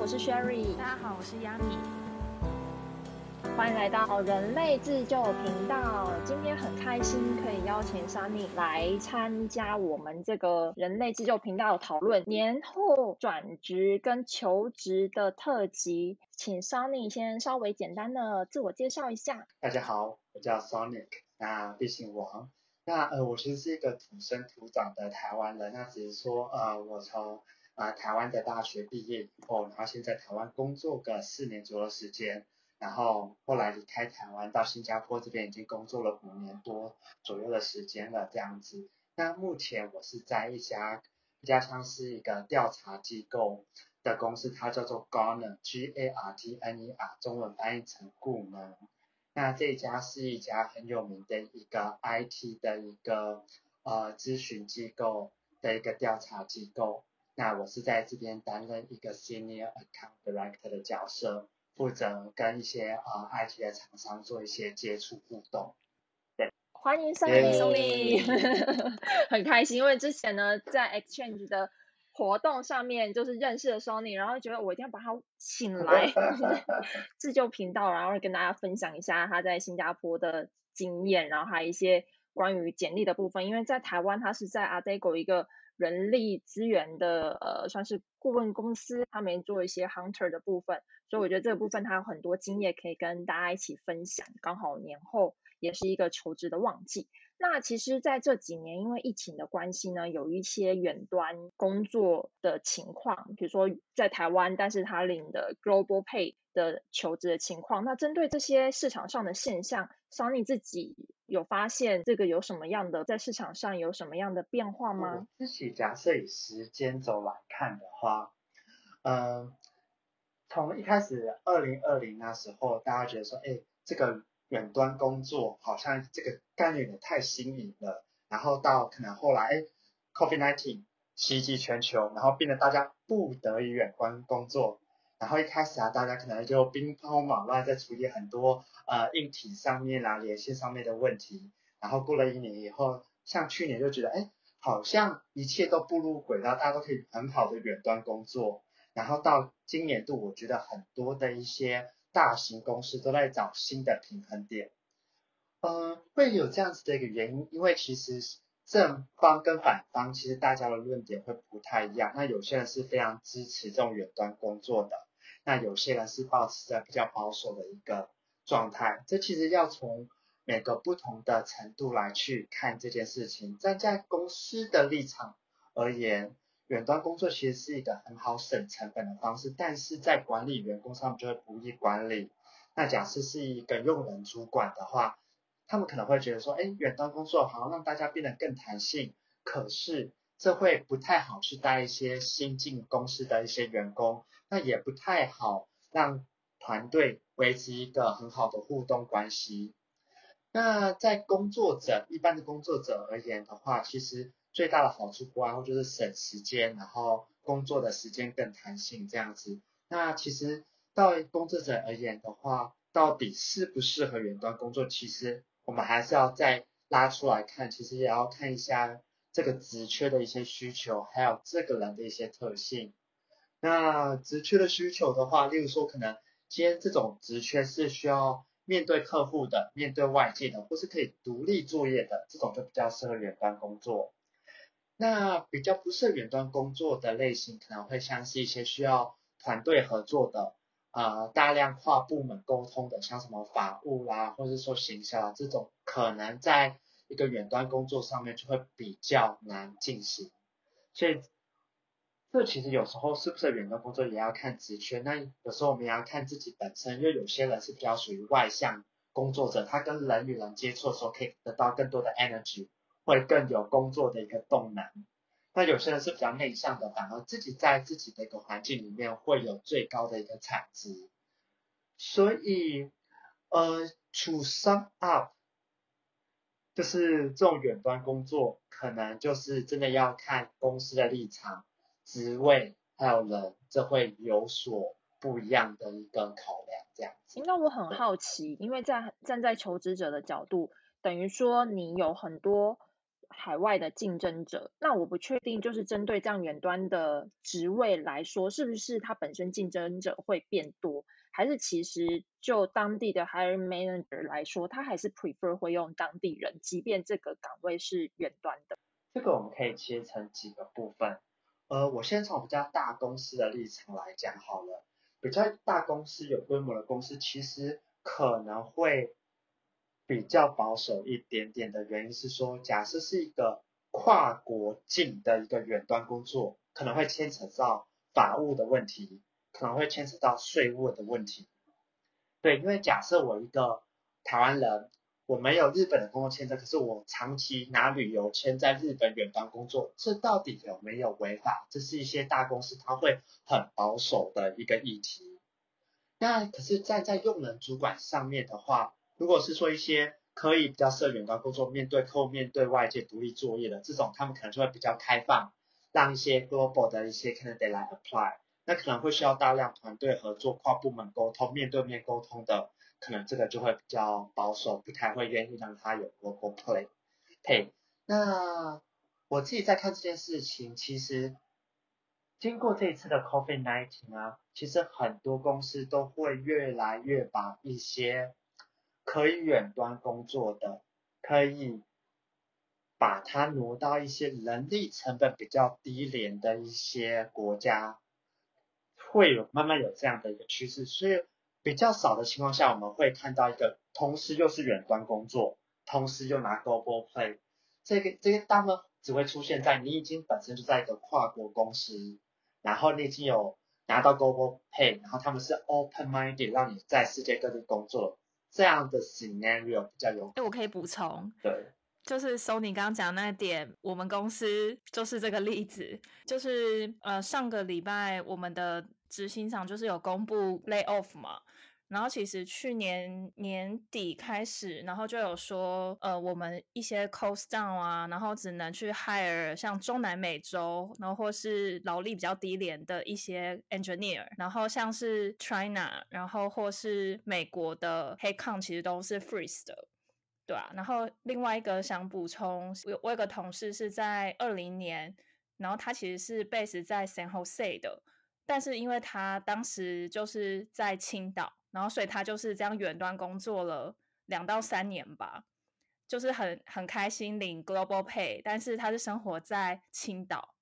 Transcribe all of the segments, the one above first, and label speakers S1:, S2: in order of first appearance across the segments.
S1: 我是 Sherry。
S2: 大家好，我是 Yami。
S1: 欢迎来到人类自救频道。今天很开心可以邀请 Sunny 来参加我们这个人类自救频道讨论年后转职跟求职的特辑。请 Sunny 先稍微简单的自我介绍一下。
S3: 大家好，我叫 Sonic，那毕姓王。那呃，我其实是一个土生土长的台湾人。那只是说呃，我从啊，台湾的大学毕业以后，然后先在台湾工作个四年左右时间，然后后来离开台湾到新加坡这边已经工作了五年多左右的时间了这样子。那目前我是在一家一家像是一个调查机构的公司，它叫做 Gartner，G A R T N E R，中文翻译成顾能。那这家是一家很有名的一个 IT 的一个呃咨询机构的一个调查机构。那我是在这边担任一个 Senior Account Director 的角色，负责跟一些呃 IT 的厂商做一些接触互动。对，
S1: 欢迎 Sunny，很开心，因为之前呢在 Exchange 的活动上面就是认识了 Sunny，然后觉得我一定要把他请来 自救频道，然后跟大家分享一下他在新加坡的经验，然后还有一些关于简历的部分，因为在台湾他是在 Adego 一个。人力资源的呃，算是顾问公司，他们做一些 hunter 的部分，所以我觉得这个部分他有很多经验可以跟大家一起分享。刚好年后也是一个求职的旺季。那其实在这几年，因为疫情的关系呢，有一些远端工作的情况，比如说在台湾，但是他领的 global pay 的求职的情况。那针对这些市场上的现象，Sunny 自己有发现这个有什么样的在市场上有什么样的变化吗？
S3: 自己假设以时间轴来看的话，嗯，从一开始二零二零那时候，大家觉得说，哎，这个。远端工作好像这个概念也太新颖了，然后到可能后来，哎，COVID-19 袭击全球，然后变得大家不得已远端工作，然后一开始啊，大家可能就兵荒马乱在处理很多呃硬体上面啊、连线上面的问题，然后过了一年以后，像去年就觉得，哎，好像一切都步入轨道，大家都可以很好的远端工作，然后到今年度，我觉得很多的一些。大型公司都在找新的平衡点，嗯，会有这样子的一个原因，因为其实正方跟反方其实大家的论点会不太一样。那有些人是非常支持这种远端工作的，那有些人是保持着比较保守的一个状态。这其实要从每个不同的程度来去看这件事情。站在公司的立场而言。远端工作其实是一个很好省成本的方式，但是在管理员工上面就会不易管理。那假设是一个用人主管的话，他们可能会觉得说，哎，远端工作好像让大家变得更弹性，可是这会不太好去带一些新进公司的一些员工，那也不太好让团队维持一个很好的互动关系。那在工作者一般的工作者而言的话，其实。最大的好处不外乎就是省时间，然后工作的时间更弹性这样子。那其实到工作者而言的话，到底适不适合远端工作，其实我们还是要再拉出来看，其实也要看一下这个职缺的一些需求，还有这个人的一些特性。那职缺的需求的话，例如说可能今天这种职缺是需要面对客户的，面对外界的，或是可以独立作业的，这种就比较适合远端工作。那比较不是远端工作的类型，可能会像是一些需要团队合作的，呃，大量跨部门沟通的，像什么法务啦，或者说行销啊这种，可能在一个远端工作上面就会比较难进行。所以，这其实有时候是不是远端工作也要看职缺，那有时候我们也要看自己本身，因为有些人是比较属于外向工作者，他跟人与人接触的时候可以得到更多的 energy。会更有工作的一个动能，那有些人是比较内向的，反而自己在自己的一个环境里面会有最高的一个产值。所以，呃，to sum up，就是这种远端工作，可能就是真的要看公司的立场、职位还有人，这会有所不一样的一个考量。这样子。
S1: 那我很好奇，因为在站在求职者的角度，等于说你有很多。海外的竞争者。那我不确定，就是针对这样远端的职位来说，是不是它本身竞争者会变多，还是其实就当地的 hiring manager 来说，他还是 prefer 会用当地人，即便这个岗位是远端的。
S3: 这个我们可以切成几个部分。呃，我先从比较大公司的立场来讲好了。比较大公司有规模的公司，其实可能会比较保守一点点的原因是说，假设是一个跨国境的一个远端工作，可能会牵扯到法务的问题，可能会牵扯到税务的问题。对，因为假设我一个台湾人。我没有日本的工作签证，可是我长期拿旅游签在日本远端工作，这到底有没有违法？这是一些大公司他会很保守的一个议题。那可是站在用人主管上面的话，如果是说一些可以比较设远端工作、面对客户、面对外界独立作业的这种，他们可能就会比较开放，让一些 global 的一些 candidate 来 apply。那可能会需要大量团队合作、跨部门沟通、面对面沟通的。可能这个就会比较保守，不太会愿意让他有 local play 对。那我自己在看这件事情，其实经过这一次的 COVID nineteen 啊，其实很多公司都会越来越把一些可以远端工作的，可以把它挪到一些人力成本比较低廉的一些国家，会有慢慢有这样的一个趋势，所以。比较少的情况下，我们会看到一个同时又是远端工作，同时又拿 global pay，这个这个大部分只会出现在你已经本身就在一个跨国公司，然后你已经有拿到 global pay，然后他们是 open minded 让你在世界各地工作，这样的 scenario 比较有。
S2: 哎，我可以补充。
S3: 对。
S2: 就是 Sony 刚刚讲那点，我们公司就是这个例子，就是呃上个礼拜我们的执行长就是有公布 lay off 嘛。然后其实去年年底开始，然后就有说，呃，我们一些 cost down 啊，然后只能去 hire 像中南美洲，然后或是劳力比较低廉的一些 engineer，然后像是 China，然后或是美国的 h e a c o n 其实都是 freeze 的，对啊。然后另外一个想补充，我我有个同事是在二零年，然后他其实是 base 在 San Jose 的，但是因为他当时就是在青岛。然后，所以他就是这样远端工作了两到三年吧，就是很很开心领 global pay，但是他是生活在青岛，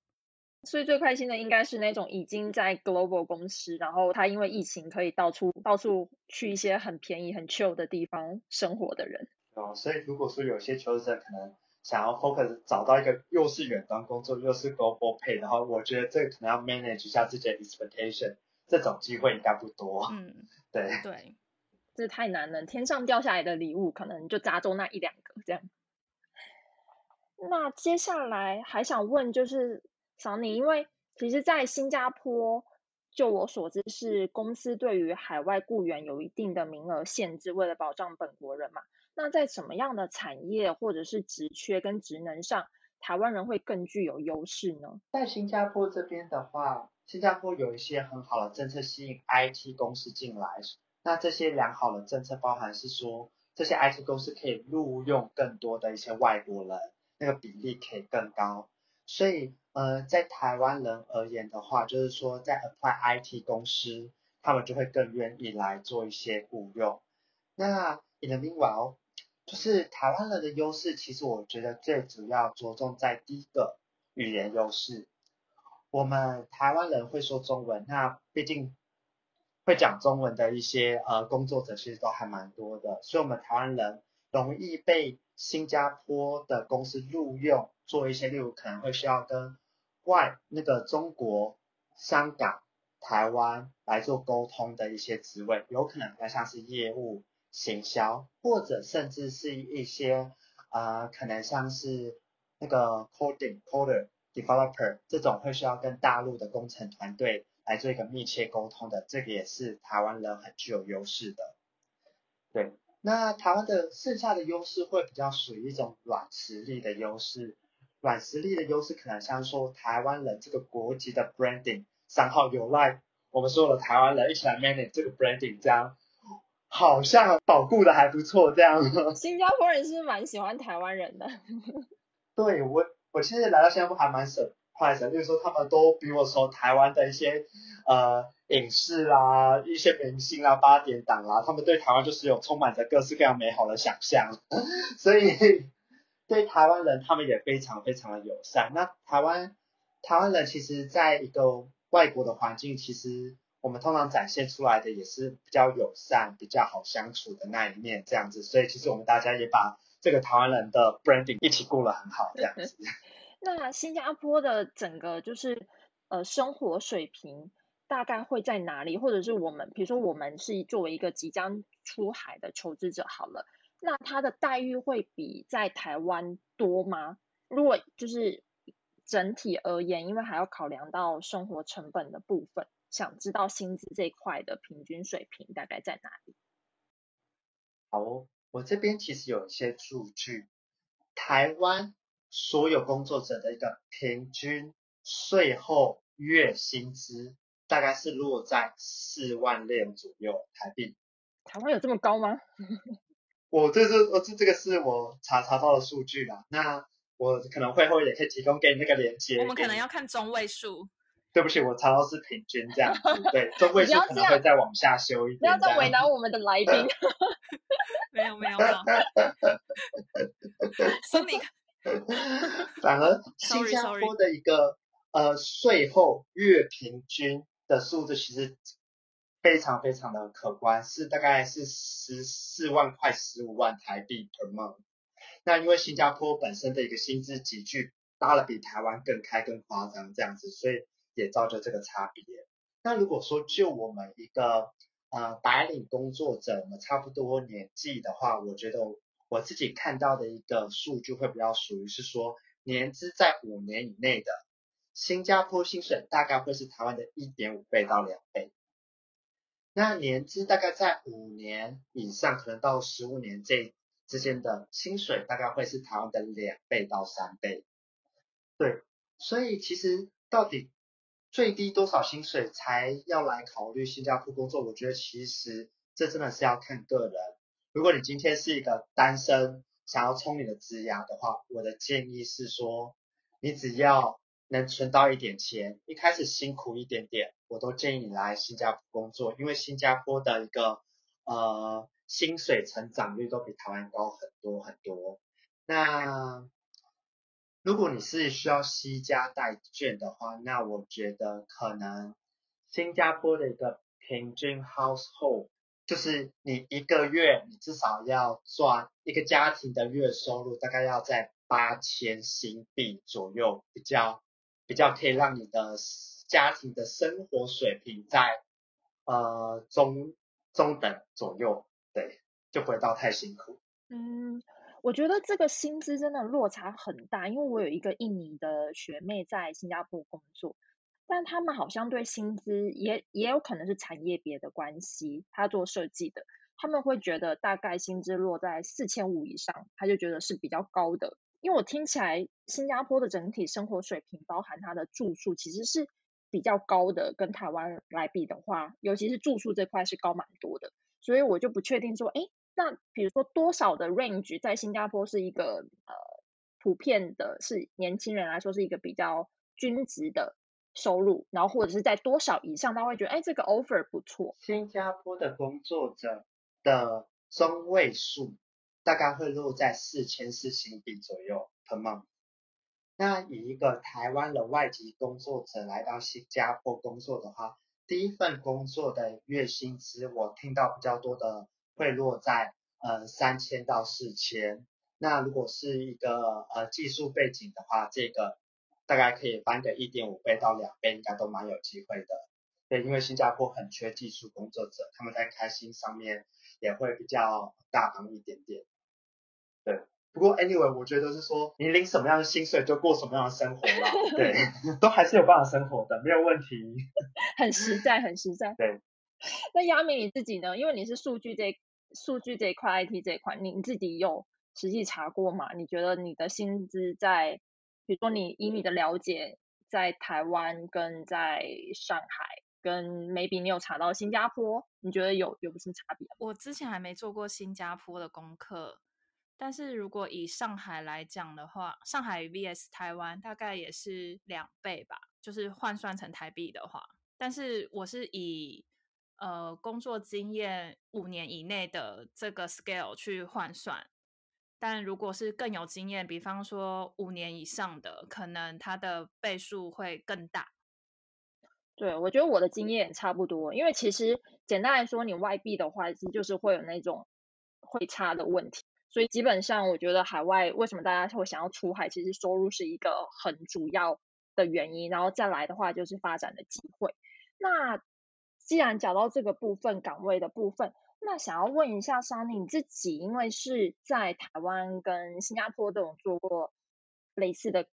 S1: 所以最开心的应该是那种已经在 global 公司，然后他因为疫情可以到处到处去一些很便宜很 chill 的地方生活的人。
S3: 哦，所以如果说有些求职者可能想要 focus 找到一个又是远端工作又是 global pay，然后我觉得这个可能要 manage 一下自己的 expectation。这种机会应该不多，
S2: 嗯，
S3: 对
S2: 对，
S1: 这太难了，天上掉下来的礼物可能就砸中那一两个这样。那接下来还想问就是小你，因为其实，在新加坡，就我所知是公司对于海外雇员有一定的名额限制，为了保障本国人嘛。那在什么样的产业或者是职缺跟职能上，台湾人会更具有优势呢？
S3: 在新加坡这边的话。新加坡有一些很好的政策吸引 IT 公司进来，那这些良好的政策包含是说，这些 IT 公司可以录用更多的一些外国人，那个比例可以更高。所以，呃，在台湾人而言的话，就是说在 apply IT 公司，他们就会更愿意来做一些雇佣。那 in the meanwhile，就是台湾人的优势，其实我觉得最主要着重在第一个语言优势。我们台湾人会说中文，那毕竟会讲中文的一些呃工作者其实都还蛮多的，所以我们台湾人容易被新加坡的公司录用，做一些例如可能会需要跟外那个中国、香港、台湾来做沟通的一些职位，有可能比较像是业务、行销，或者甚至是一些呃可能像是那个 coding coder。developer 这种会需要跟大陆的工程团队来做一个密切沟通的，这个也是台湾人很具有优势的。对，那台湾的剩下的优势会比较属于一种软实力的优势，软实力的优势可能像说台湾人这个国籍的 branding，三号有赖我们所有的台湾人一起来 manage 这个 branding，这样好像保护的还不错这样。
S1: 新加坡人是蛮喜欢台湾人的。
S3: 对我，我其实来到新加坡还蛮 surprise 的，就是说他们都比我熟台湾的一些呃影视啊，一些明星啊，八点档啊，他们对台湾就是有充满着各式各样美好的想象，所以对台湾人他们也非常非常的友善。那台湾台湾人其实在一个外国的环境，其实我们通常展现出来的也是比较友善、比较好相处的那一面，这样子。所以其实我们大家也把这个台湾人的 branding 一起顾了很好，这样子。
S1: 那新加坡的整个就是呃生活水平大概会在哪里？或者是我们比如说我们是作为一个即将出海的求职者好了，那他的待遇会比在台湾多吗？如果就是整体而言，因为还要考量到生活成本的部分，想知道薪资这一块的平均水平大概在哪里？
S3: 好，我这边其实有一些数据，台湾所有工作者的一个平均税后月薪资大概是落在四万六左右台币。
S1: 台湾有这么高吗？
S3: 我这是我这这个是我查查到的数据啦，那。我可能会后也可以提供给你那个链接。
S2: 我们可能要看中位数。
S3: 对不起，我查到是平均这样子，对中位数可能会再往下修一点。
S1: 不要再为难我们的来宾。
S2: 没有没有没有。所以，
S3: 反而新加坡的一个呃税后月平均的数字其实非常非常的可观，是大概是十四万块十五万台币 per month。那因为新加坡本身的一个薪资集聚搭了比台湾更开更夸张这样子，所以也造就这个差别。那如果说就我们一个呃白领工作者，我们差不多年纪的话，我觉得我自己看到的一个数据会比较属于是说，年资在五年以内的新加坡薪水大概会是台湾的一点五倍到两倍。那年资大概在五年以上，可能到十五年这。之间的薪水大概会是台湾的两倍到三倍，对，所以其实到底最低多少薪水才要来考虑新加坡工作？我觉得其实这真的是要看个人。如果你今天是一个单身，想要冲你的职涯的话，我的建议是说，你只要能存到一点钱，一开始辛苦一点点，我都建议你来新加坡工作，因为新加坡的一个呃。薪水成长率都比台湾高很多很多。那如果你是需要息家带眷的话，那我觉得可能新加坡的一个平均 household 就是你一个月你至少要赚一个家庭的月收入大概要在八千新币左右，比较比较可以让你的家庭的生活水平在呃中中等左右。对，就不会到太辛苦。
S1: 嗯，我觉得这个薪资真的落差很大，因为我有一个印尼的学妹在新加坡工作，但他们好像对薪资也也有可能是产业别的关系，他做设计的，他们会觉得大概薪资落在四千五以上，他就觉得是比较高的。因为我听起来新加坡的整体生活水平，包含他的住宿，其实是比较高的，跟台湾来比的话，尤其是住宿这块是高蛮多的。所以我就不确定说，哎，那比如说多少的 range 在新加坡是一个呃普遍的，是年轻人来说是一个比较均值的收入，然后或者是在多少以上，他会觉得，哎，这个 offer 不错。
S3: 新加坡的工作者的中位数大概会落在四千四新币左右 per month。那以一个台湾的外籍工作者来到新加坡工作的话，第一份工作的月薪资，我听到比较多的会落在呃三千到四千。那如果是一个呃技术背景的话，这个大概可以翻个一点五倍到两倍，应该都蛮有机会的。对，因为新加坡很缺技术工作者，他们在开薪上面也会比较大方一点点。对。不过，anyway，我觉得是说，你领什么样的薪水就过什么样的生活啦，对，都还是有办法生活的，没有问题。
S1: 很实在，很实在。
S3: 对。
S1: 那亚明你自己呢？因为你是数据这数据这一块，IT 这一块，你自己有实际查过吗？你觉得你的薪资在，比如说你以你的了解，在台湾跟在上海跟 maybe 你有查到新加坡，你觉得有有什么差别？
S2: 我之前还没做过新加坡的功课。但是如果以上海来讲的话，上海 vs 台湾大概也是两倍吧，就是换算成台币的话。但是我是以呃工作经验五年以内的这个 scale 去换算，但如果是更有经验，比方说五年以上的，可能它的倍数会更大。
S1: 对，我觉得我的经验也差不多，因为其实简单来说，你外币的话，其实就是会有那种汇差的问题，所以基本上我觉得海外为什么大家会想要出海，其实收入是一个很主要的原因，然后再来的话就是发展的机会。那既然讲到这个部分岗位的部分，那想要问一下桑尼，你自己因为是在台湾跟新加坡都有做过类似的。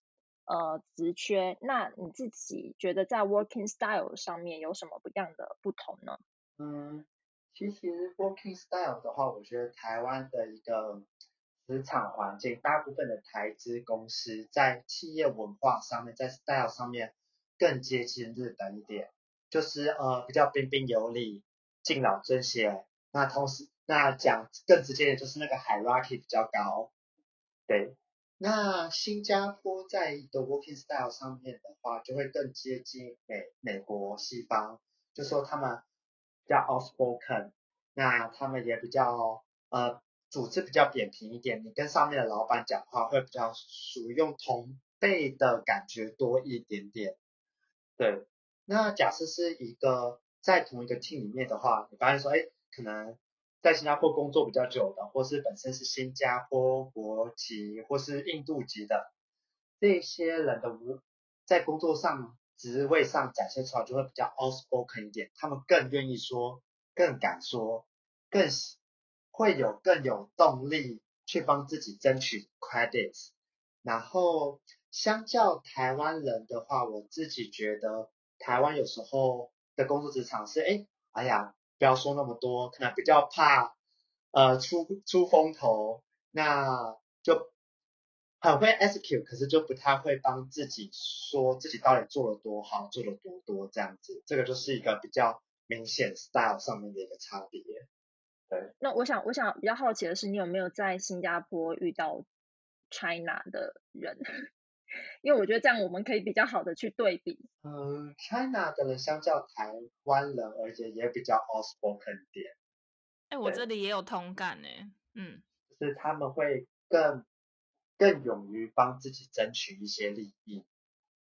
S1: 呃，职缺，那你自己觉得在 working style 上面有什么不一样的不同呢？
S3: 嗯，其实 working style 的话，我觉得台湾的一个职场环境，大部分的台资公司在企业文化上面，在 style 上面更接近日本一点，就是呃比较彬彬有礼、敬老尊贤。那同时，那讲更直接的就是那个 hierarchy 比较高，对。那新加坡在一个 working style 上面的话，就会更接近美美国西方，就说他们比较 outspoken，那他们也比较呃组织比较扁平一点，你跟上面的老板讲话会比较属于用同辈的感觉多一点点。对，那假设是一个在同一个 team 里面的话，你发现说，哎，可能。在新加坡工作比较久的，或是本身是新加坡国籍或是印度籍的这些人的无，在工作上职位上展现出来就会比较 outspoken 一点，他们更愿意说，更敢说，更会有更有动力去帮自己争取 credits。然后相较台湾人的话，我自己觉得台湾有时候的工作职场是，哎，哎呀。不要说那么多，可能比较怕呃出出风头，那就很会 execute，可是就不太会帮自己说自己到底做了多好，做了多多这样子，这个就是一个比较明显 style 上面的一个差别。对。
S1: 那我想我想比较好奇的是，你有没有在新加坡遇到 China 的人？因为我觉得这样我们可以比较好的去对比。
S3: 嗯，China 的人相较台湾人而且也比较 outspoken 点。
S2: 哎，我这里也有同感呢。嗯，
S3: 就是他们会更更勇于帮自己争取一些利益，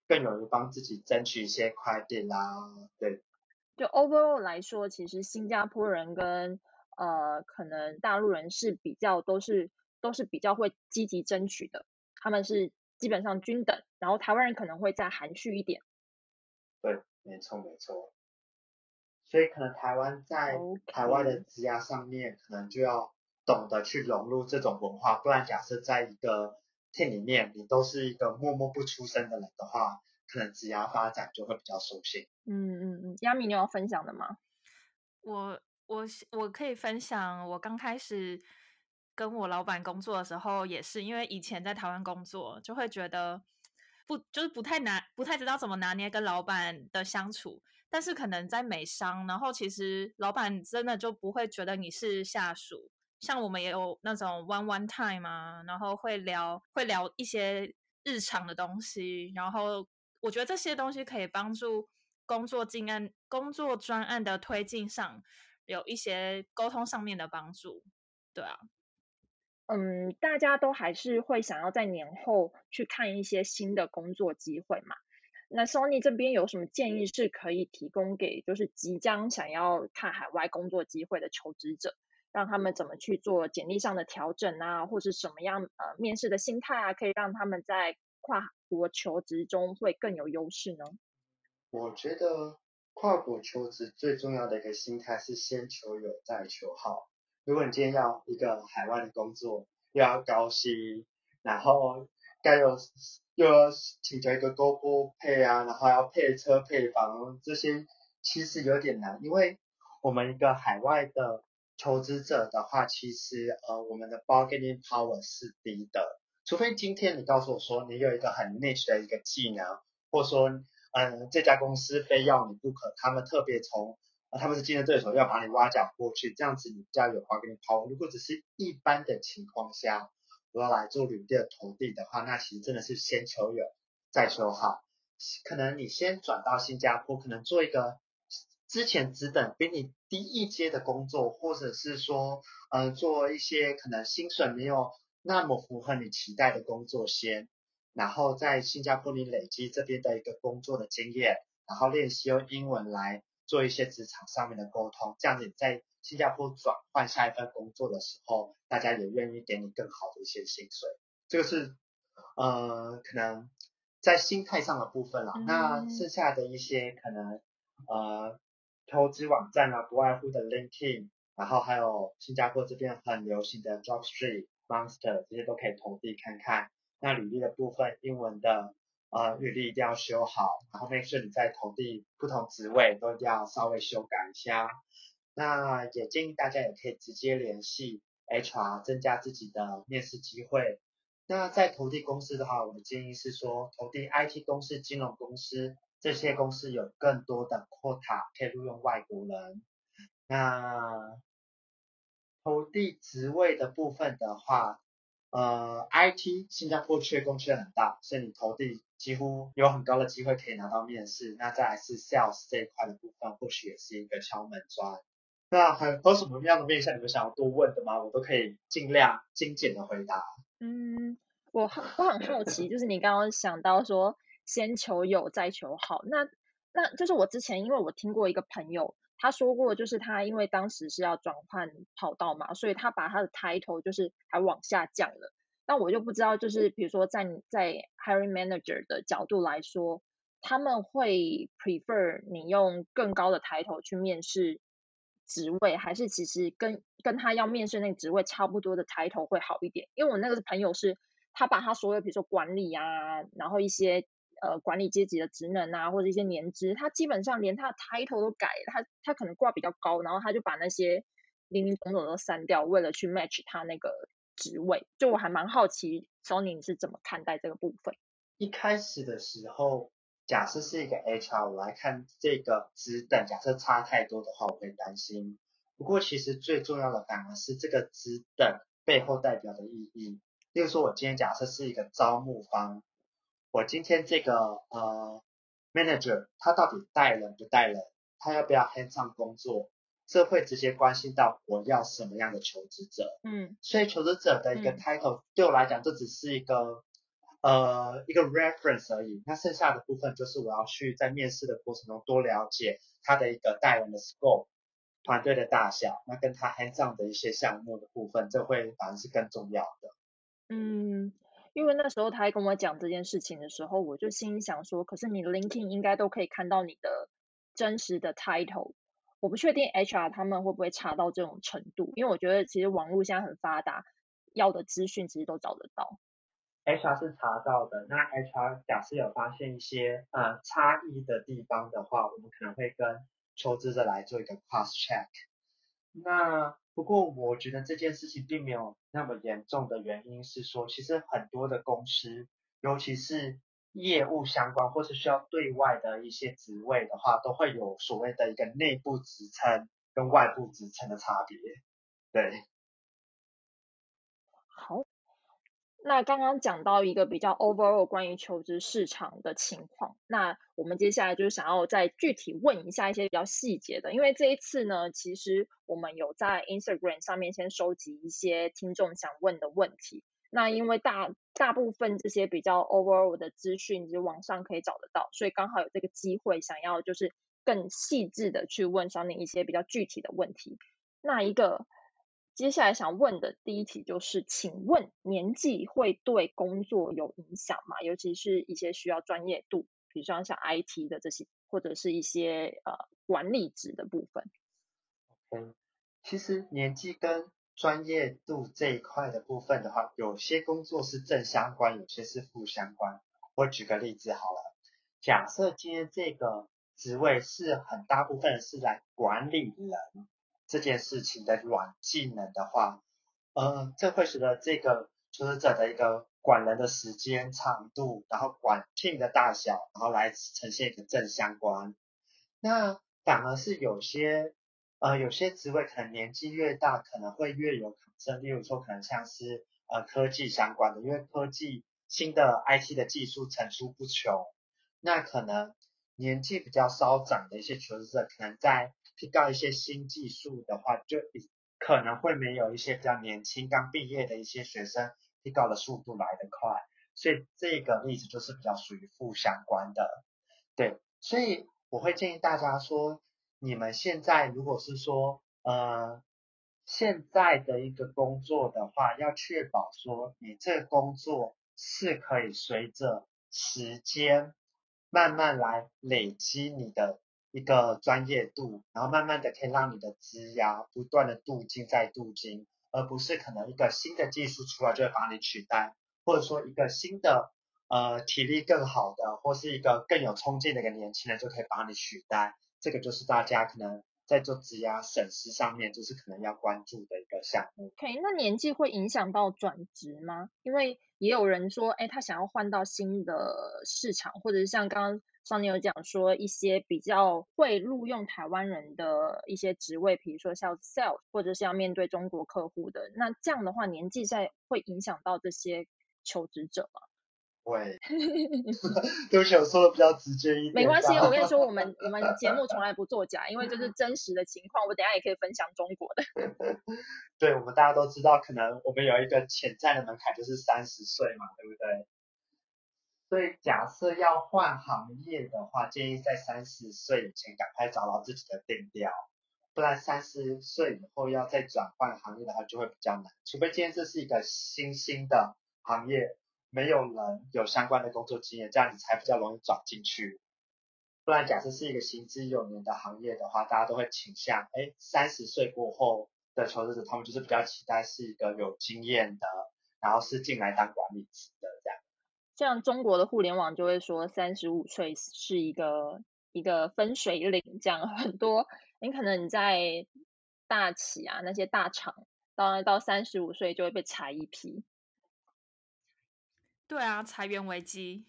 S3: 更勇于帮自己争取一些快递啦。对。
S1: 就 overall 来说，其实新加坡人跟呃可能大陆人是比较都是都是比较会积极争取的，他们是。基本上均等，然后台湾人可能会再含蓄一点。
S3: 对，没错没错。所以可能台湾在台湾的职涯上面，可能就要懂得去融入这种文化，不然假设在一个店里面，你都是一个默默不出声的人的话，可能职涯发展就会比较受限。
S1: 嗯嗯嗯，亚米，你有分享的吗？
S2: 我我我可以分享，我刚开始。跟我老板工作的时候也是，因为以前在台湾工作，就会觉得不就是不太拿，不太知道怎么拿捏跟老板的相处。但是可能在美商，然后其实老板真的就不会觉得你是下属。像我们也有那种 one one time 啊，然后会聊会聊一些日常的东西。然后我觉得这些东西可以帮助工作进案、工作专案的推进上有一些沟通上面的帮助。对啊。
S1: 嗯，大家都还是会想要在年后去看一些新的工作机会嘛。那 Sony 这边有什么建议是可以提供给就是即将想要看海外工作机会的求职者，让他们怎么去做简历上的调整啊，或是什么样呃面试的心态啊，可以让他们在跨国求职中会更有优势呢？
S3: 我觉得跨国求职最重要的一个心态是先求有再求好。如果你今天要一个海外的工作，又要高薪，然后该有又要请求一个 global pay 啊，然后要配车配房，这些其实有点难，因为我们一个海外的求职者的话，其实呃我们的 bargaining power 是低的，除非今天你告诉我说你有一个很 niche 的一个技能，或说嗯这家公司非要你不可，他们特别从他们是竞争对手，要把你挖角过去，这样子你比较有话跟你抛。如果只是一般的情况下，我要来做旅店的投递的话，那其实真的是先求有，再求好。可能你先转到新加坡，可能做一个之前只等比你低一阶的工作，或者是说，呃，做一些可能薪水没有那么符合你期待的工作先，然后在新加坡你累积这边的一个工作的经验，然后练习用英文来做一些职场上面的沟通，这样子你在新加坡转换下一份工作的时候，大家也愿意给你更好的一些薪水。这个是呃可能在心态上的部分啦。那剩下的一些可能呃投资网站啊，不外乎的 LinkedIn，然后还有新加坡这边很流行的 JobStreet、Monster 这些都可以投递看看。那履历的部分，英文的呃履历一定要修好，然后 make sure 你在投递不同职位都一定要稍微修改一下。那也建议大家也可以直接联系 HR，增加自己的面试机会。那在投递公司的话，我的建议是说，投递 IT 公司、金融公司这些公司有更多的 quota 可以录用外国人。那投递职位的部分的话，呃，IT 新加坡缺工缺很大，所以你投递几乎有很高的机会可以拿到面试。那再来是 sales 这一块的部分，或许也是一个敲门砖。那还有什么样的面向你们想要多问的吗？我都可以尽量精简的回答。
S1: 嗯，我我很好奇，就是你刚刚想到说先求有再求好，那那就是我之前因为我听过一个朋友他说过，就是他因为当时是要转换跑道嘛，所以他把他的 title 就是还往下降了。那我就不知道，就是比如说在在 hiring manager 的角度来说，他们会 prefer 你用更高的 title 去面试。职位还是其实跟跟他要面试那个职位差不多的抬头会好一点，因为我那个朋友是，他把他所有比如说管理啊，然后一些呃管理阶级的职能啊，或者一些年资，他基本上连他的 title 都改，他他可能挂比较高，然后他就把那些零零总总都删掉，为了去 match 他那个职位。就我还蛮好奇，Sony 你是怎么看待这个部分？
S3: 一开始的时候。假设是一个 HR，我来看这个职等，假设差太多的话，我会担心。不过其实最重要的反而是这个职等背后代表的意义。例如说，我今天假设是一个招募方，我今天这个呃 manager 他到底带人不带人，他要不要 hands on 工作，这会直接关系到我要什么样的求职者。
S1: 嗯，
S3: 所以求职者的一个 title 对我来讲，这只是一个。呃，一个 reference 而已，那剩下的部分就是我要去在面试的过程中多了解他的一个带人的 scope，团队的大小，那跟他 hands on 的一些项目的部分，这会反而是更重要的。
S1: 嗯，因为那时候他跟我讲这件事情的时候，我就心想说，可是你 LinkedIn 应该都可以看到你的真实的 title，我不确定 HR 他们会不会查到这种程度，因为我觉得其实网络现在很发达，要的资讯其实都找得到。
S3: HR 是查到的，那 HR 假设有发现一些呃差异的地方的话，我们可能会跟求职者来做一个 cross check。那不过我觉得这件事情并没有那么严重的原因是说，其实很多的公司，尤其是业务相关或是需要对外的一些职位的话，都会有所谓的一个内部职称跟外部职称的差别。对。
S1: 好。那刚刚讲到一个比较 overall 关于求职市场的情况，那我们接下来就是想要再具体问一下一些比较细节的，因为这一次呢，其实我们有在 Instagram 上面先收集一些听众想问的问题，那因为大大部分这些比较 overall 的资讯，就网上可以找得到，所以刚好有这个机会，想要就是更细致的去问上面一些比较具体的问题，那一个。接下来想问的第一题就是，请问年纪会对工作有影响吗？尤其是一些需要专业度，比如说像 IT 的这些，或者是一些呃管理职的部分。
S3: OK，其实年纪跟专业度这一块的部分的话，有些工作是正相关，有些是负相关。我举个例子好了，假设今天这个职位是很大部分是来管理人。这件事情的软技能的话，呃，这会使得这个求职者的一个管人的时间长度，然后管 team 的大小，然后来呈现一个正相关。那反而是有些呃有些职位可能年纪越大，可能会越有可能，例如说可能像是呃科技相关的，因为科技新的 IT 的技术层出不穷，那可能年纪比较稍长的一些求职者，可能在提到一些新技术的话，就可能会没有一些比较年轻刚毕业的一些学生提高的速度来得快，所以这个例子就是比较属于负相关的，对，所以我会建议大家说，你们现在如果是说呃现在的一个工作的话，要确保说你这个工作是可以随着时间慢慢来累积你的。一个专业度，然后慢慢的可以让你的资压不断的镀金再镀金，而不是可能一个新的技术出来就会把你取代，或者说一个新的呃体力更好的，或是一个更有冲劲的一个年轻人就可以把你取代，这个就是大家可能在做资压审视上面就是可能要关注的一个项目。
S1: OK，那年纪会影响到转职吗？因为也有人说，哎，他想要换到新的市场，或者是像刚刚。上面有讲说一些比较会录用台湾人的一些职位，比如说像 sales，或者是要面对中国客户的，那这样的话年纪在会影响到这些求职者吗？
S3: 会，对不起，我说的比较直接一点。
S1: 没关系，我跟你 说，我们我们节目从来不作假，因为这是真实的情况。我等下也可以分享中国的。
S3: 对，我们大家都知道，可能我们有一个潜在的门槛就是三十岁嘛，对不对？所以假设要换行业的话，建议在三十岁以前赶快找到自己的定调，不然三十岁以后要再转换行业的话就会比较难。除非今天这是一个新兴的行业，没有人有相关的工作经验，这样你才比较容易转进去。不然假设是一个行之有年的行业的话，大家都会倾向，哎，三十岁过后的求职者，他们就是比较期待是一个有经验的，然后是进来当管理职的这样。
S1: 像中国的互联网就会说三十五岁是一个一个分水岭，这样很多你可能你在大企啊那些大厂，到到三十五岁就会被裁一批。
S2: 对啊，裁员危机，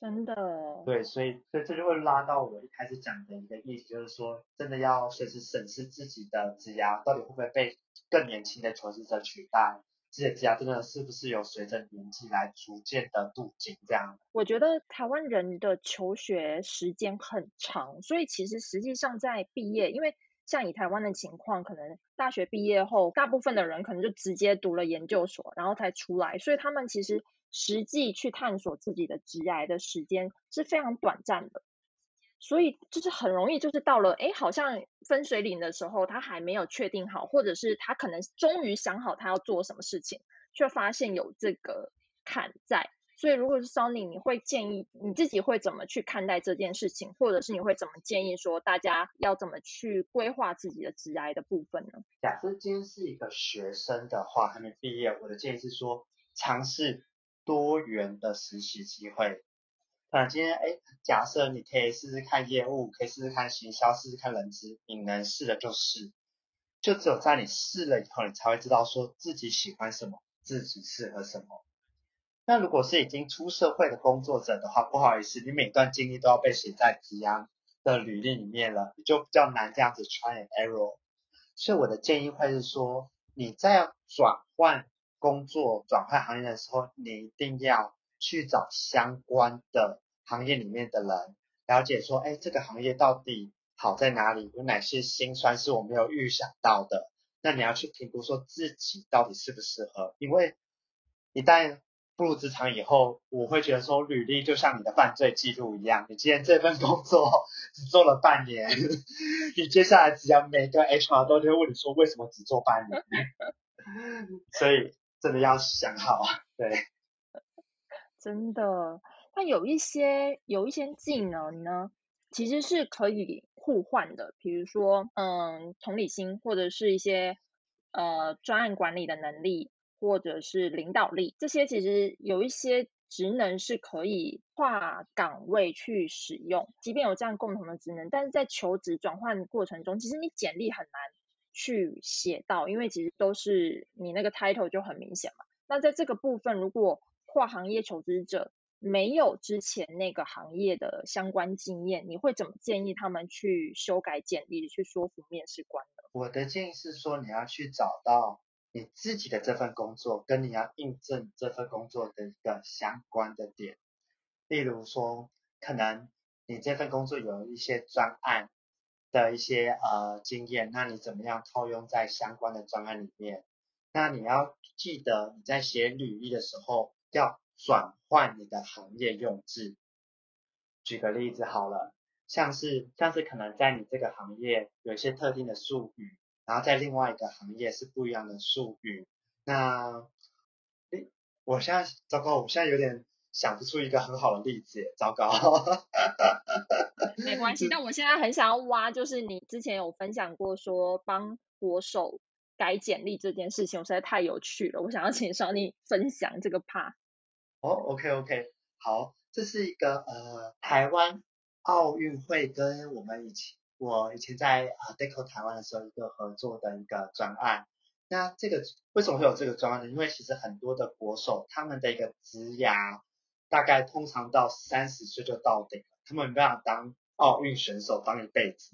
S1: 真的。
S3: 对，所以所以这就会拉到我一开始讲的一个意思，就是说真的要随时审视自己的职涯，到底会不会被更年轻的求职者取代。这些家真的是不是有随着年纪来逐渐的镀金这样？
S1: 我觉得台湾人的求学时间很长，所以其实实际上在毕业，因为像以台湾的情况，可能大学毕业后，大部分的人可能就直接读了研究所，然后才出来，所以他们其实实际去探索自己的职业的时间是非常短暂的。所以就是很容易，就是到了哎，好像分水岭的时候，他还没有确定好，或者是他可能终于想好他要做什么事情，却发现有这个坎在。所以如果是 Sony，你会建议你自己会怎么去看待这件事情，或者是你会怎么建议说大家要怎么去规划自己的职业的部分呢？
S3: 假设今天是一个学生的话，还没毕业，我的建议是说尝试多元的实习机会。那今天哎，假设你可以试试看业务，可以试试看行销，试试看人资，你能试的就试，就只有在你试了以后，你才会知道说自己喜欢什么，自己适合什么。那如果是已经出社会的工作者的话，不好意思，你每段经历都要被写在职涯的履历里面了，你就比较难这样子 try error。所以我的建议会是说，你在转换工作、转换行业的时候，你一定要。去找相关的行业里面的人，了解说，哎，这个行业到底好在哪里，有哪些辛酸是我没有预想到的。那你要去评估说自己到底适不适合，因为一旦步入职场以后，我会觉得说，履历就像你的犯罪记录一样，你今天这份工作只做了半年，你接下来只要每个 HR 都会问你说，为什么只做半年？所以真的要想好，对。
S1: 真的，那有一些有一些技能呢，其实是可以互换的，比如说，嗯，同理心，或者是一些呃专案管理的能力，或者是领导力，这些其实有一些职能是可以跨岗位去使用，即便有这样共同的职能，但是在求职转换过程中，其实你简历很难去写到，因为其实都是你那个 title 就很明显嘛。那在这个部分，如果跨行业求职者没有之前那个行业的相关经验，你会怎么建议他们去修改简历，去说服面试官呢？
S3: 我的建议是说，你要去找到你自己的这份工作跟你要印证这份工作的一个相关的点，例如说，可能你这份工作有一些专案的一些呃经验，那你怎么样套用在相关的专案里面？那你要记得你在写履历的时候要转换你的行业用字。举个例子好了，像是像是可能在你这个行业有一些特定的术语。然后在另外一个行业是不一样的术语，那，诶，我现在糟糕，我现在有点想不出一个很好的例子，糟糕。
S1: 没关系，但我现在很想要挖，就是你之前有分享过说帮国手改简历这件事情，我实在太有趣了，我想要请少你分享这个 part。
S3: 哦，OK OK，好，这是一个呃台湾奥运会跟我们以前。我以前在啊 Deco 台湾的时候，一个合作的一个专案。那这个为什么会有这个专案呢？因为其实很多的国手，他们的一个职涯大概通常到三十岁就到顶了，他们没办法当奥运选手当一辈子。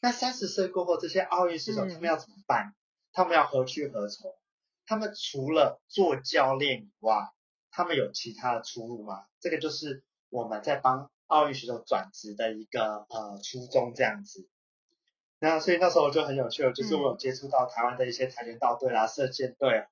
S3: 那三十岁过后，这些奥运选手他们要怎么办？他们要何去何从？他们除了做教练以外，他们有其他的出路吗？这个就是我们在帮。奥运选手转职的一个呃初衷这样子，那所以那时候我就很有趣了，就是我有接触到台湾的一些跆拳道队啦、射箭队、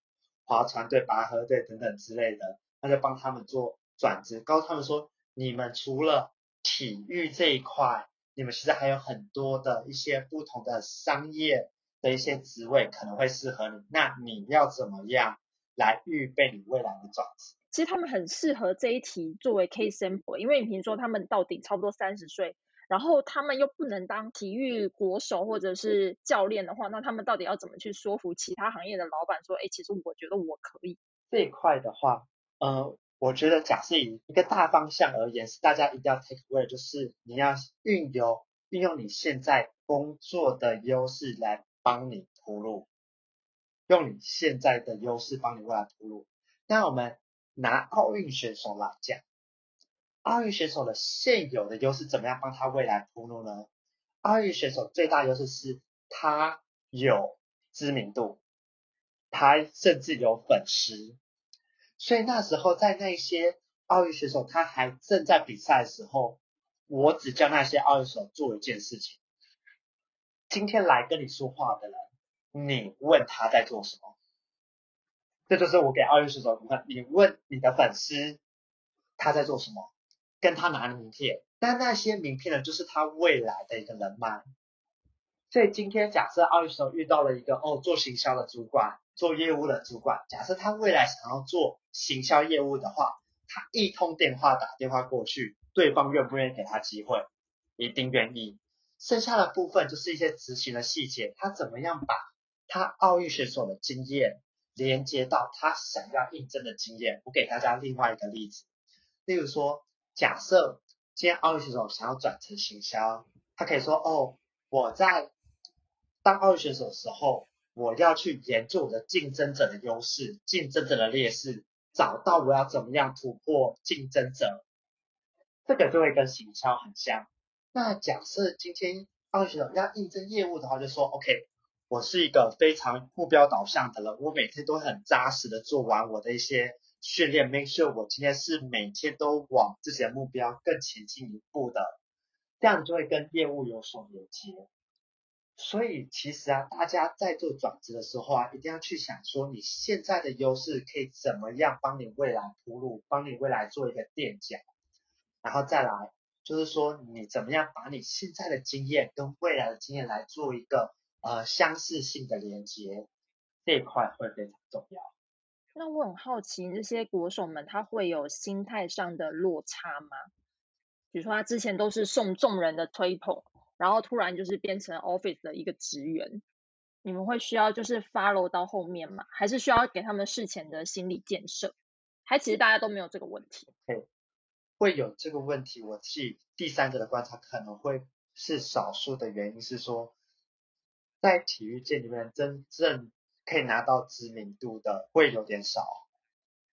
S3: 划船队、拔河队等等之类的，那就帮他们做转职，告诉他们说，你们除了体育这一块，你们其实还有很多的一些不同的商业的一些职位可能会适合你，那你要怎么样来预备你未来的转职？
S1: 其实他们很适合这一题作为 case sample，因为你比如说他们到顶差不多三十岁，然后他们又不能当体育国手或者是教练的话，那他们到底要怎么去说服其他行业的老板说，哎，其实我觉得我可以
S3: 这一块的话，呃，我觉得假设以一个大方向而言，是大家一定要 take away，就是你要运用运用你现在工作的优势来帮你铺路，用你现在的优势帮你未来铺路，那我们。拿奥运选手来讲，奥运选手的现有的优势怎么样帮他未来铺路呢？奥运选手最大优势是他有知名度，他甚至有粉丝，所以那时候在那些奥运选手他还正在比赛的时候，我只叫那些奥运手做一件事情：今天来跟你说话的人，你问他在做什么。这就是我给奥运选手看，你问你的粉丝他在做什么，跟他拿名片，但那些名片呢，就是他未来的一个人脉。所以今天假设奥运选手遇到了一个哦做行销的主管，做业务的主管，假设他未来想要做行销业务的话，他一通电话打电话过去，对方愿不愿意给他机会？一定愿意。剩下的部分就是一些执行的细节，他怎么样把他奥运选手的经验。连接到他想要应征的经验，我给大家另外一个例子，例如说，假设今天奥运选手想要转成行销，他可以说，哦，我在当奥运选手的时候，我要去研究我的竞争者的优势、竞争者的劣势，找到我要怎么样突破竞争者，这个就会跟行销很像。那假设今天奥运选手要应征业务的话，就说，OK。我是一个非常目标导向的人，我每天都很扎实的做完我的一些训练，make sure 我今天是每天都往自己的目标更前进一步的，这样就会跟业务有所连接。所以其实啊，大家在做转职的时候啊，一定要去想说你现在的优势可以怎么样帮你未来铺路，帮你未来做一个垫脚，然后再来就是说你怎么样把你现在的经验跟未来的经验来做一个。呃，相似性的连接这一块会非常重要。
S1: 那我很好奇，这些国手们他会有心态上的落差吗？比如说他之前都是送众人的推捧，然后突然就是变成 office 的一个职员，你们会需要就是 follow 到后面吗？还是需要给他们事前的心理建设？还其实大家都没有这个问题？
S3: 对会有这个问题，我替第三者的观察可能会是少数的原因是说。在体育界里面，真正可以拿到知名度的会有点少，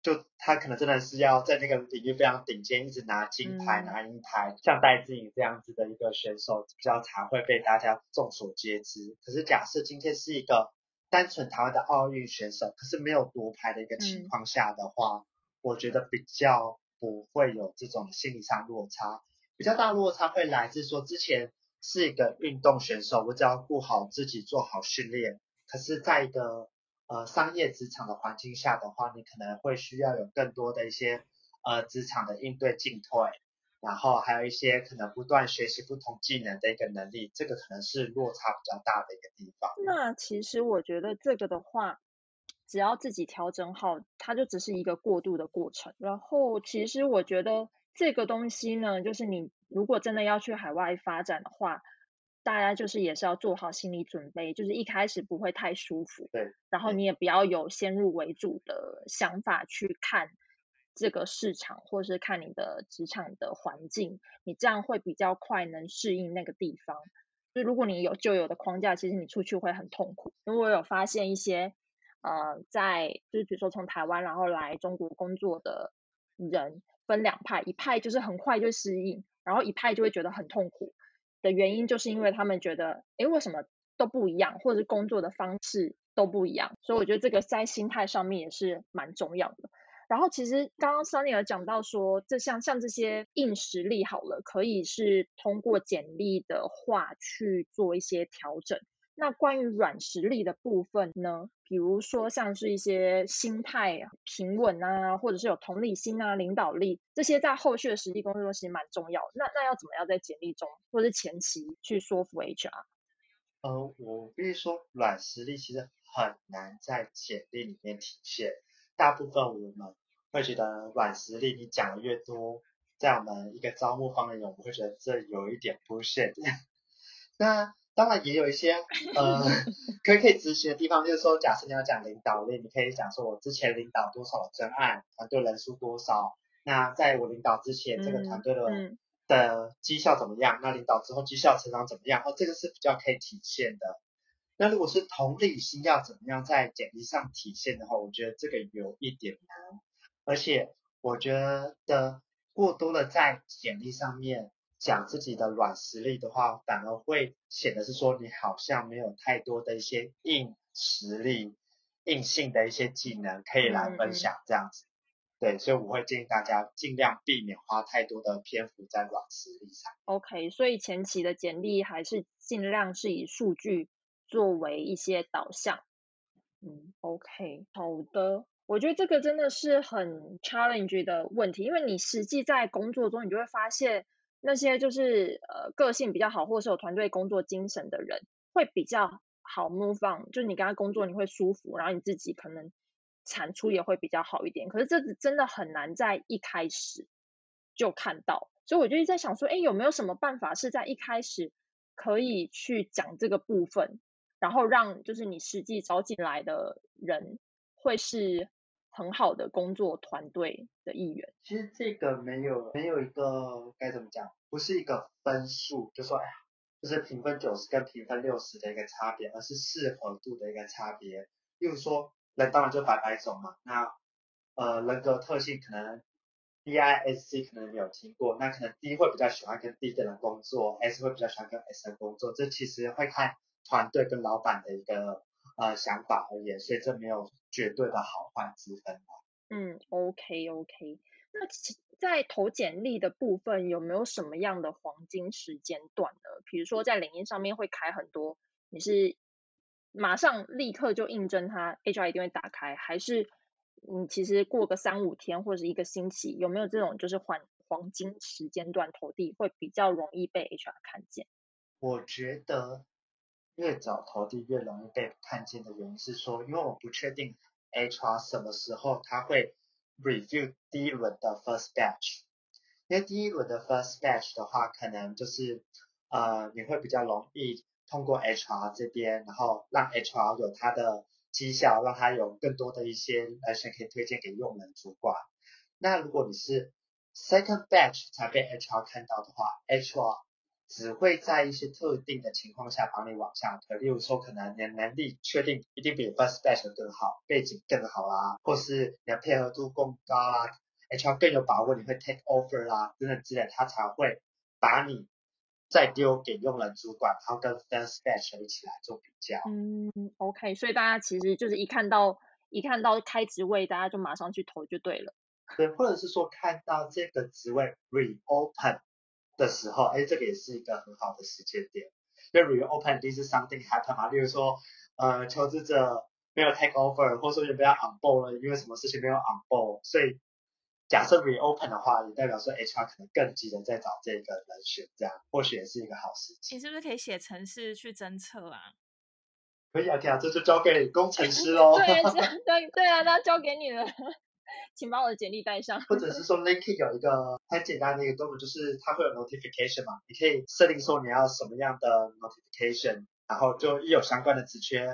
S3: 就他可能真的是要在那个领域非常顶尖，一直拿金牌、拿银牌，像戴资颖这样子的一个选手，比较常会被大家众所皆知。可是假设今天是一个单纯台湾的奥运选手，可是没有夺牌的一个情况下的话，我觉得比较不会有这种心理上落差。比较大落差会来自说，之前是一个运动选手，我只要顾好自己，做好训练。可是，在一个呃商业职场的环境下的话，你可能会需要有更多的一些呃职场的应对进退。然后还有一些可能不断学习不同技能的一个能力，这个可能是落差比较大的一个地方。
S1: 那其实我觉得这个的话，只要自己调整好，它就只是一个过渡的过程。然后其实我觉得这个东西呢，就是你如果真的要去海外发展的话，大家就是也是要做好心理准备，就是一开始不会太舒服。
S3: 对。
S1: 然后你也不要有先入为主的想法去看。这个市场，或是看你的职场的环境，你这样会比较快能适应那个地方。就如果你有旧有的框架，其实你出去会很痛苦。因为我有发现一些，呃，在就是比如说从台湾然后来中国工作的人，分两派，一派就是很快就适应，然后一派就会觉得很痛苦。的原因就是因为他们觉得，诶，为什么都不一样，或者是工作的方式都不一样。所以我觉得这个在心态上面也是蛮重要的。然后其实刚刚 Sunny 有讲到说，这像像这些硬实力好了，可以是通过简历的话去做一些调整。那关于软实力的部分呢？比如说像是一些心态平稳啊，或者是有同理心啊、领导力这些，在后续的实际工作中其实蛮重要。那那要怎么样在简历中或者是前期去说服 HR？
S3: 呃，我必须说，软实力其实很难在简历里面体现。大部分我们会觉得软实力你讲的越多，在我们一个招募方面，我们会觉得这有一点不现实。那当然也有一些 呃，可以可以执行的地方，就是说，假设你要讲领导力，你可以讲说我之前领导多少专案，团队人数多少，那在我领导之前，这个团队的的绩效怎么样？那领导之后绩效成长怎么样？哦，这个是比较可以体现的。那如果是同理心要怎么样在简历上体现的话，我觉得这个有一点难。而且我觉得过多的在简历上面讲自己的软实力的话，反而会显得是说你好像没有太多的一些硬实力、硬性的一些技能可以来分享这样子。对，所以我会建议大家尽量避免花太多的篇幅在软实力上。
S1: OK，所以前期的简历还是尽量是以数据作为一些导向。嗯，OK，好的。我觉得这个真的是很 challenge 的问题，因为你实际在工作中，你就会发现那些就是呃个性比较好，或是有团队工作精神的人，会比较好 move on，就是你跟他工作你会舒服，然后你自己可能产出也会比较好一点。可是这真的很难在一开始就看到，所以我就在想说，哎，有没有什么办法是在一开始可以去讲这个部分，然后让就是你实际招进来的人会是。很好的工作团队的一员。
S3: 其实这个没有没有一个该怎么讲，不是一个分数，就说哎呀，就是评分九十跟评分六十的一个差别，而是适合度的一个差别。例如说，人当然就百百种嘛。那呃人格特性可能 D I S C 可能没有听过，那可能 D 会比较喜欢跟 D 的人工作，S 会比较喜欢跟 S 人工作。这其实会看团队跟老板的一个。呃，想法而言，所以这没有绝对的好坏之分
S1: 嗯，OK OK。那在投简历的部分，有没有什么样的黄金时间段呢？比如说在领英上面会开很多，你是马上立刻就应征他，HR 一定会打开，还是你其实过个三五天或者一个星期，有没有这种就是黄黄金时间段投递会比较容易被 HR 看见？
S3: 我觉得。越早投递越容易被看见的原因是说，因为我不确定 HR 什么时候他会 review 第一轮的 first batch，因为第一轮的 first batch 的话，可能就是呃你会比较容易通过 HR 这边，然后让 HR 有他的绩效，让他有更多的一些 action 可以推荐给用人主管。那如果你是 second batch 才被 HR 看到的话，HR 只会在一些特定的情况下帮你往下推，例如说可能你的能力确定一定比 first batch 更好，背景更好啦，或是你的配合度更高啦，HR 更有把握你会 take offer 啦，等等之类，他才会把你再丢给用人主管，然后跟 first batch 一起来做比较。
S1: 嗯，OK，所以大家其实就是一看到一看到开职位，大家就马上去投就对了。
S3: 对，或者是说看到这个职位 reopen 的时候，哎，这个也是一个很好的时间点。因为 reopen 第一是 something happen 嘛，例如说，呃，求职者没有 take over，或者说原本要 on board 了，因为什么事情没有 on board，所以假设 reopen 的话，也代表说 HR 可能更急的在找这个人选，这样或许也是一个好时机。
S2: 你是不是可以写程式去侦测啊？
S3: 可以啊，可以啊，这就交给工程师 喽。
S1: 对，对对啊，那交给你了。请把我的简历带上，
S3: 或者是说 LinkedIn 有一个很简单的一个功能，就是它会有 notification 嘛，你可以设定说你要什么样的 notification，然后就一有相关的职缺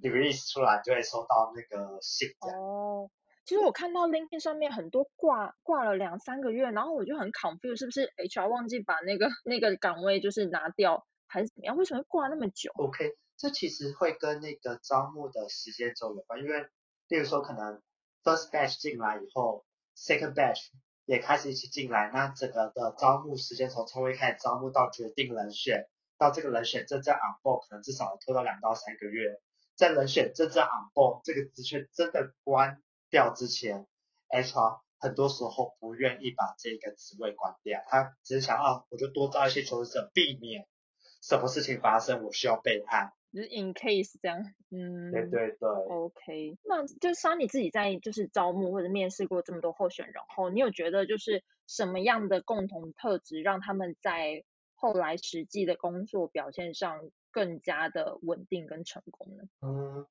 S3: release 出来，就会收到那个信。
S1: 哦，其实我看到 LinkedIn 上面很多挂挂了两三个月，然后我就很 confused，是不是 HR 忘记把那个那个岗位就是拿掉，还是怎么样？为什么会挂那么久
S3: ？OK，这其实会跟那个招募的时间轴有关，因为例如说可能。First batch 进来以后，Second batch 也开始一起进来，那整个的招募时间从从一开始招募到决定人选，到这个人选真正 on board 可能至少拖到两到三个月。在人选真正 on board 这个职缺真的关掉之前，HR 很多时候不愿意把这个职位关掉，他只是想啊，我就多招一些求职者，避免什么事情发生，我需要备案。
S1: 就是 in case 这样，嗯，
S3: 对对对
S1: ，OK，那就像你自己在就是招募或者面试过这么多候选人后，你有觉得就是什么样的共同特质让他们在后来实际的工作表现上更加的稳定跟成功呢？
S3: 嗯，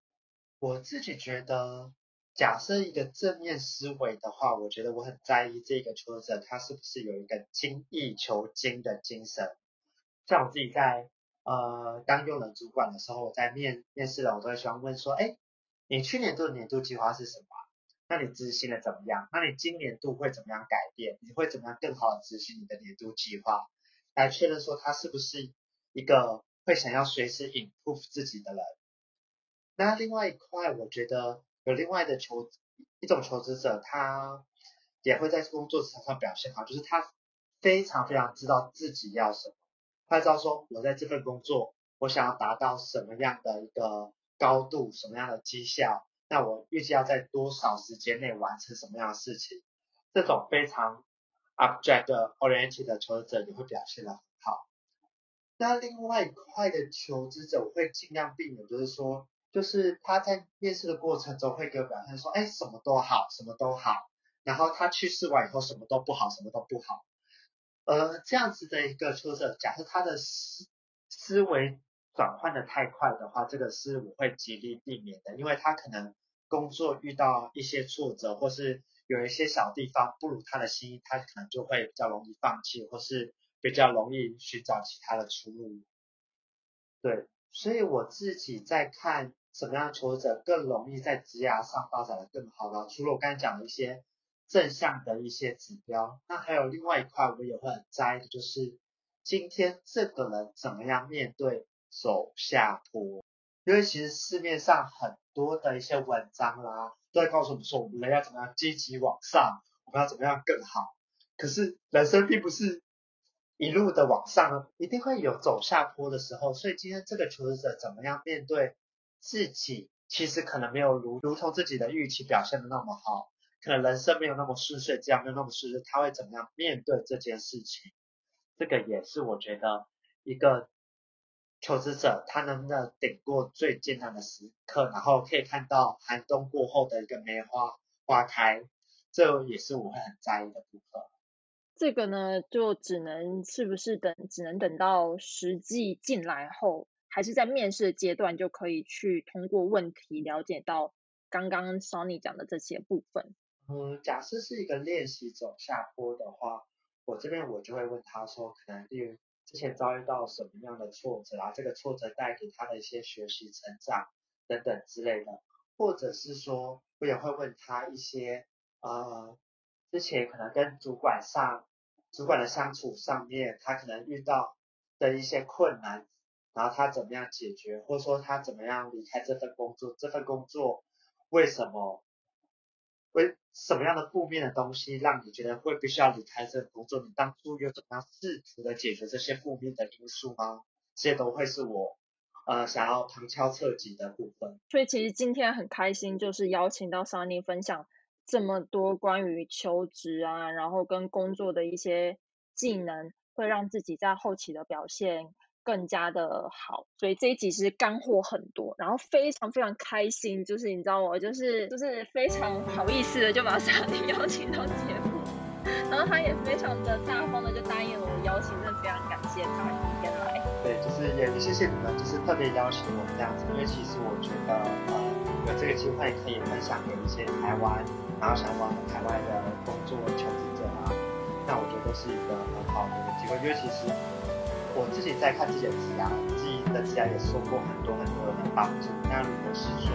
S3: 我自己觉得，假设一个正面思维的话，我觉得我很在意这个求职者他是不是有一个精益求精的精神，像我自己在。呃，当用人主管的时候，我在面面试的，我都会喜欢问说，哎，你去年度的年度计划是什么？那你执行的怎么样？那你今年度会怎么样改变？你会怎么样更好的执行你的年度计划？来确认说他是不是一个会想要随时 improve 自己的人。那另外一块，我觉得有另外的求一种求职者，他也会在工作职场上表现好，就是他非常非常知道自己要什么。他知道说，我在这份工作，我想要达到什么样的一个高度，什么样的绩效，那我预计要在多少时间内完成什么样的事情，这种非常 object oriented 的求职者也会表现的很好。那另外一块的求职者，我会尽量避免，就是说，就是他在面试的过程中会给我表现说，哎，什么都好，什么都好，然后他去试完以后，什么都不好，什么都不好。呃，这样子的一个出色，假设他的思思维转换的太快的话，这个是我会极力避免的，因为他可能工作遇到一些挫折，或是有一些小地方不如他的心意，他可能就会比较容易放弃，或是比较容易寻找其他的出路。对，所以我自己在看什么样的求职者更容易在职涯上发展的更好呢？除了我刚才讲的一些。正向的一些指标，那还有另外一块我也会很在意的，就是今天这个人怎么样面对走下坡。因为其实市面上很多的一些文章啦，都在告诉我们说，我们人要怎么样积极往上，我们要怎么样更好。可是人生并不是一路的往上，一定会有走下坡的时候。所以今天这个求职者怎么样面对自己，其实可能没有如如同自己的预期表现的那么好。可能人生没有那么顺遂，这样没有那么顺遂，他会怎么样面对这件事情？这个也是我觉得一个求职者他能不能顶过最艰难的时刻，然后可以看到寒冬过后的一个梅花花开，这也是我会很在意的部分。
S1: 这个呢，就只能是不是等，只能等到实际进来后，还是在面试的阶段就可以去通过问题了解到刚刚 Sony 讲的这些部分。
S3: 嗯，假设是一个练习走下坡的话，我这边我就会问他说，可能例如之前遭遇到什么样的挫折啊，这个挫折带给他的一些学习成长等等之类的，或者是说我也会问他一些呃之前可能跟主管上主管的相处上面，他可能遇到的一些困难，然后他怎么样解决，或者说他怎么样离开这份工作，这份工作为什么？为什么样的负面的东西让你觉得会必须要离开这个工作？你当初又怎么样试图的解决这些负面的因素吗？这些都会是我呃想要旁敲侧击的部分。
S1: 所以其实今天很开心，就是邀请到 Sunny 分享这么多关于求职啊，然后跟工作的一些技能，会让自己在后期的表现。更加的好，所以这一集是干货很多，然后非常非常开心，就是你知道我就是就是非常好意思的就把 莎莉邀请到节目，然后他也非常的大方的就答应了我邀请，真的非常感谢他今天来。
S3: 对，就是也谢谢你们，就是特别邀请我这样子，因为其实我觉得呃有这个机会可以分享给一些台湾，然后想往海外的工作求职者啊，那我觉得都是一个很好的一个机会，因为其实。我自己在看自己的职涯，自己的职涯也受过很多很多的帮助。那如果是说，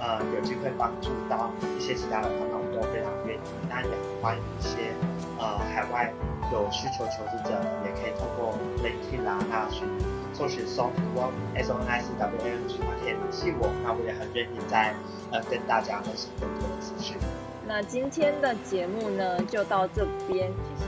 S3: 呃，有机会帮助到一些其他人，那我都非常愿意。那也欢迎一些呃海外有需求求职者，也可以通过 LinkedIn 啊，那去搜寻 Sony Work S O N I C W N G，可以联系我。那我也很愿意在呃跟大家分享更多的资讯。
S1: 那今天的节目呢，就到这边，谢谢。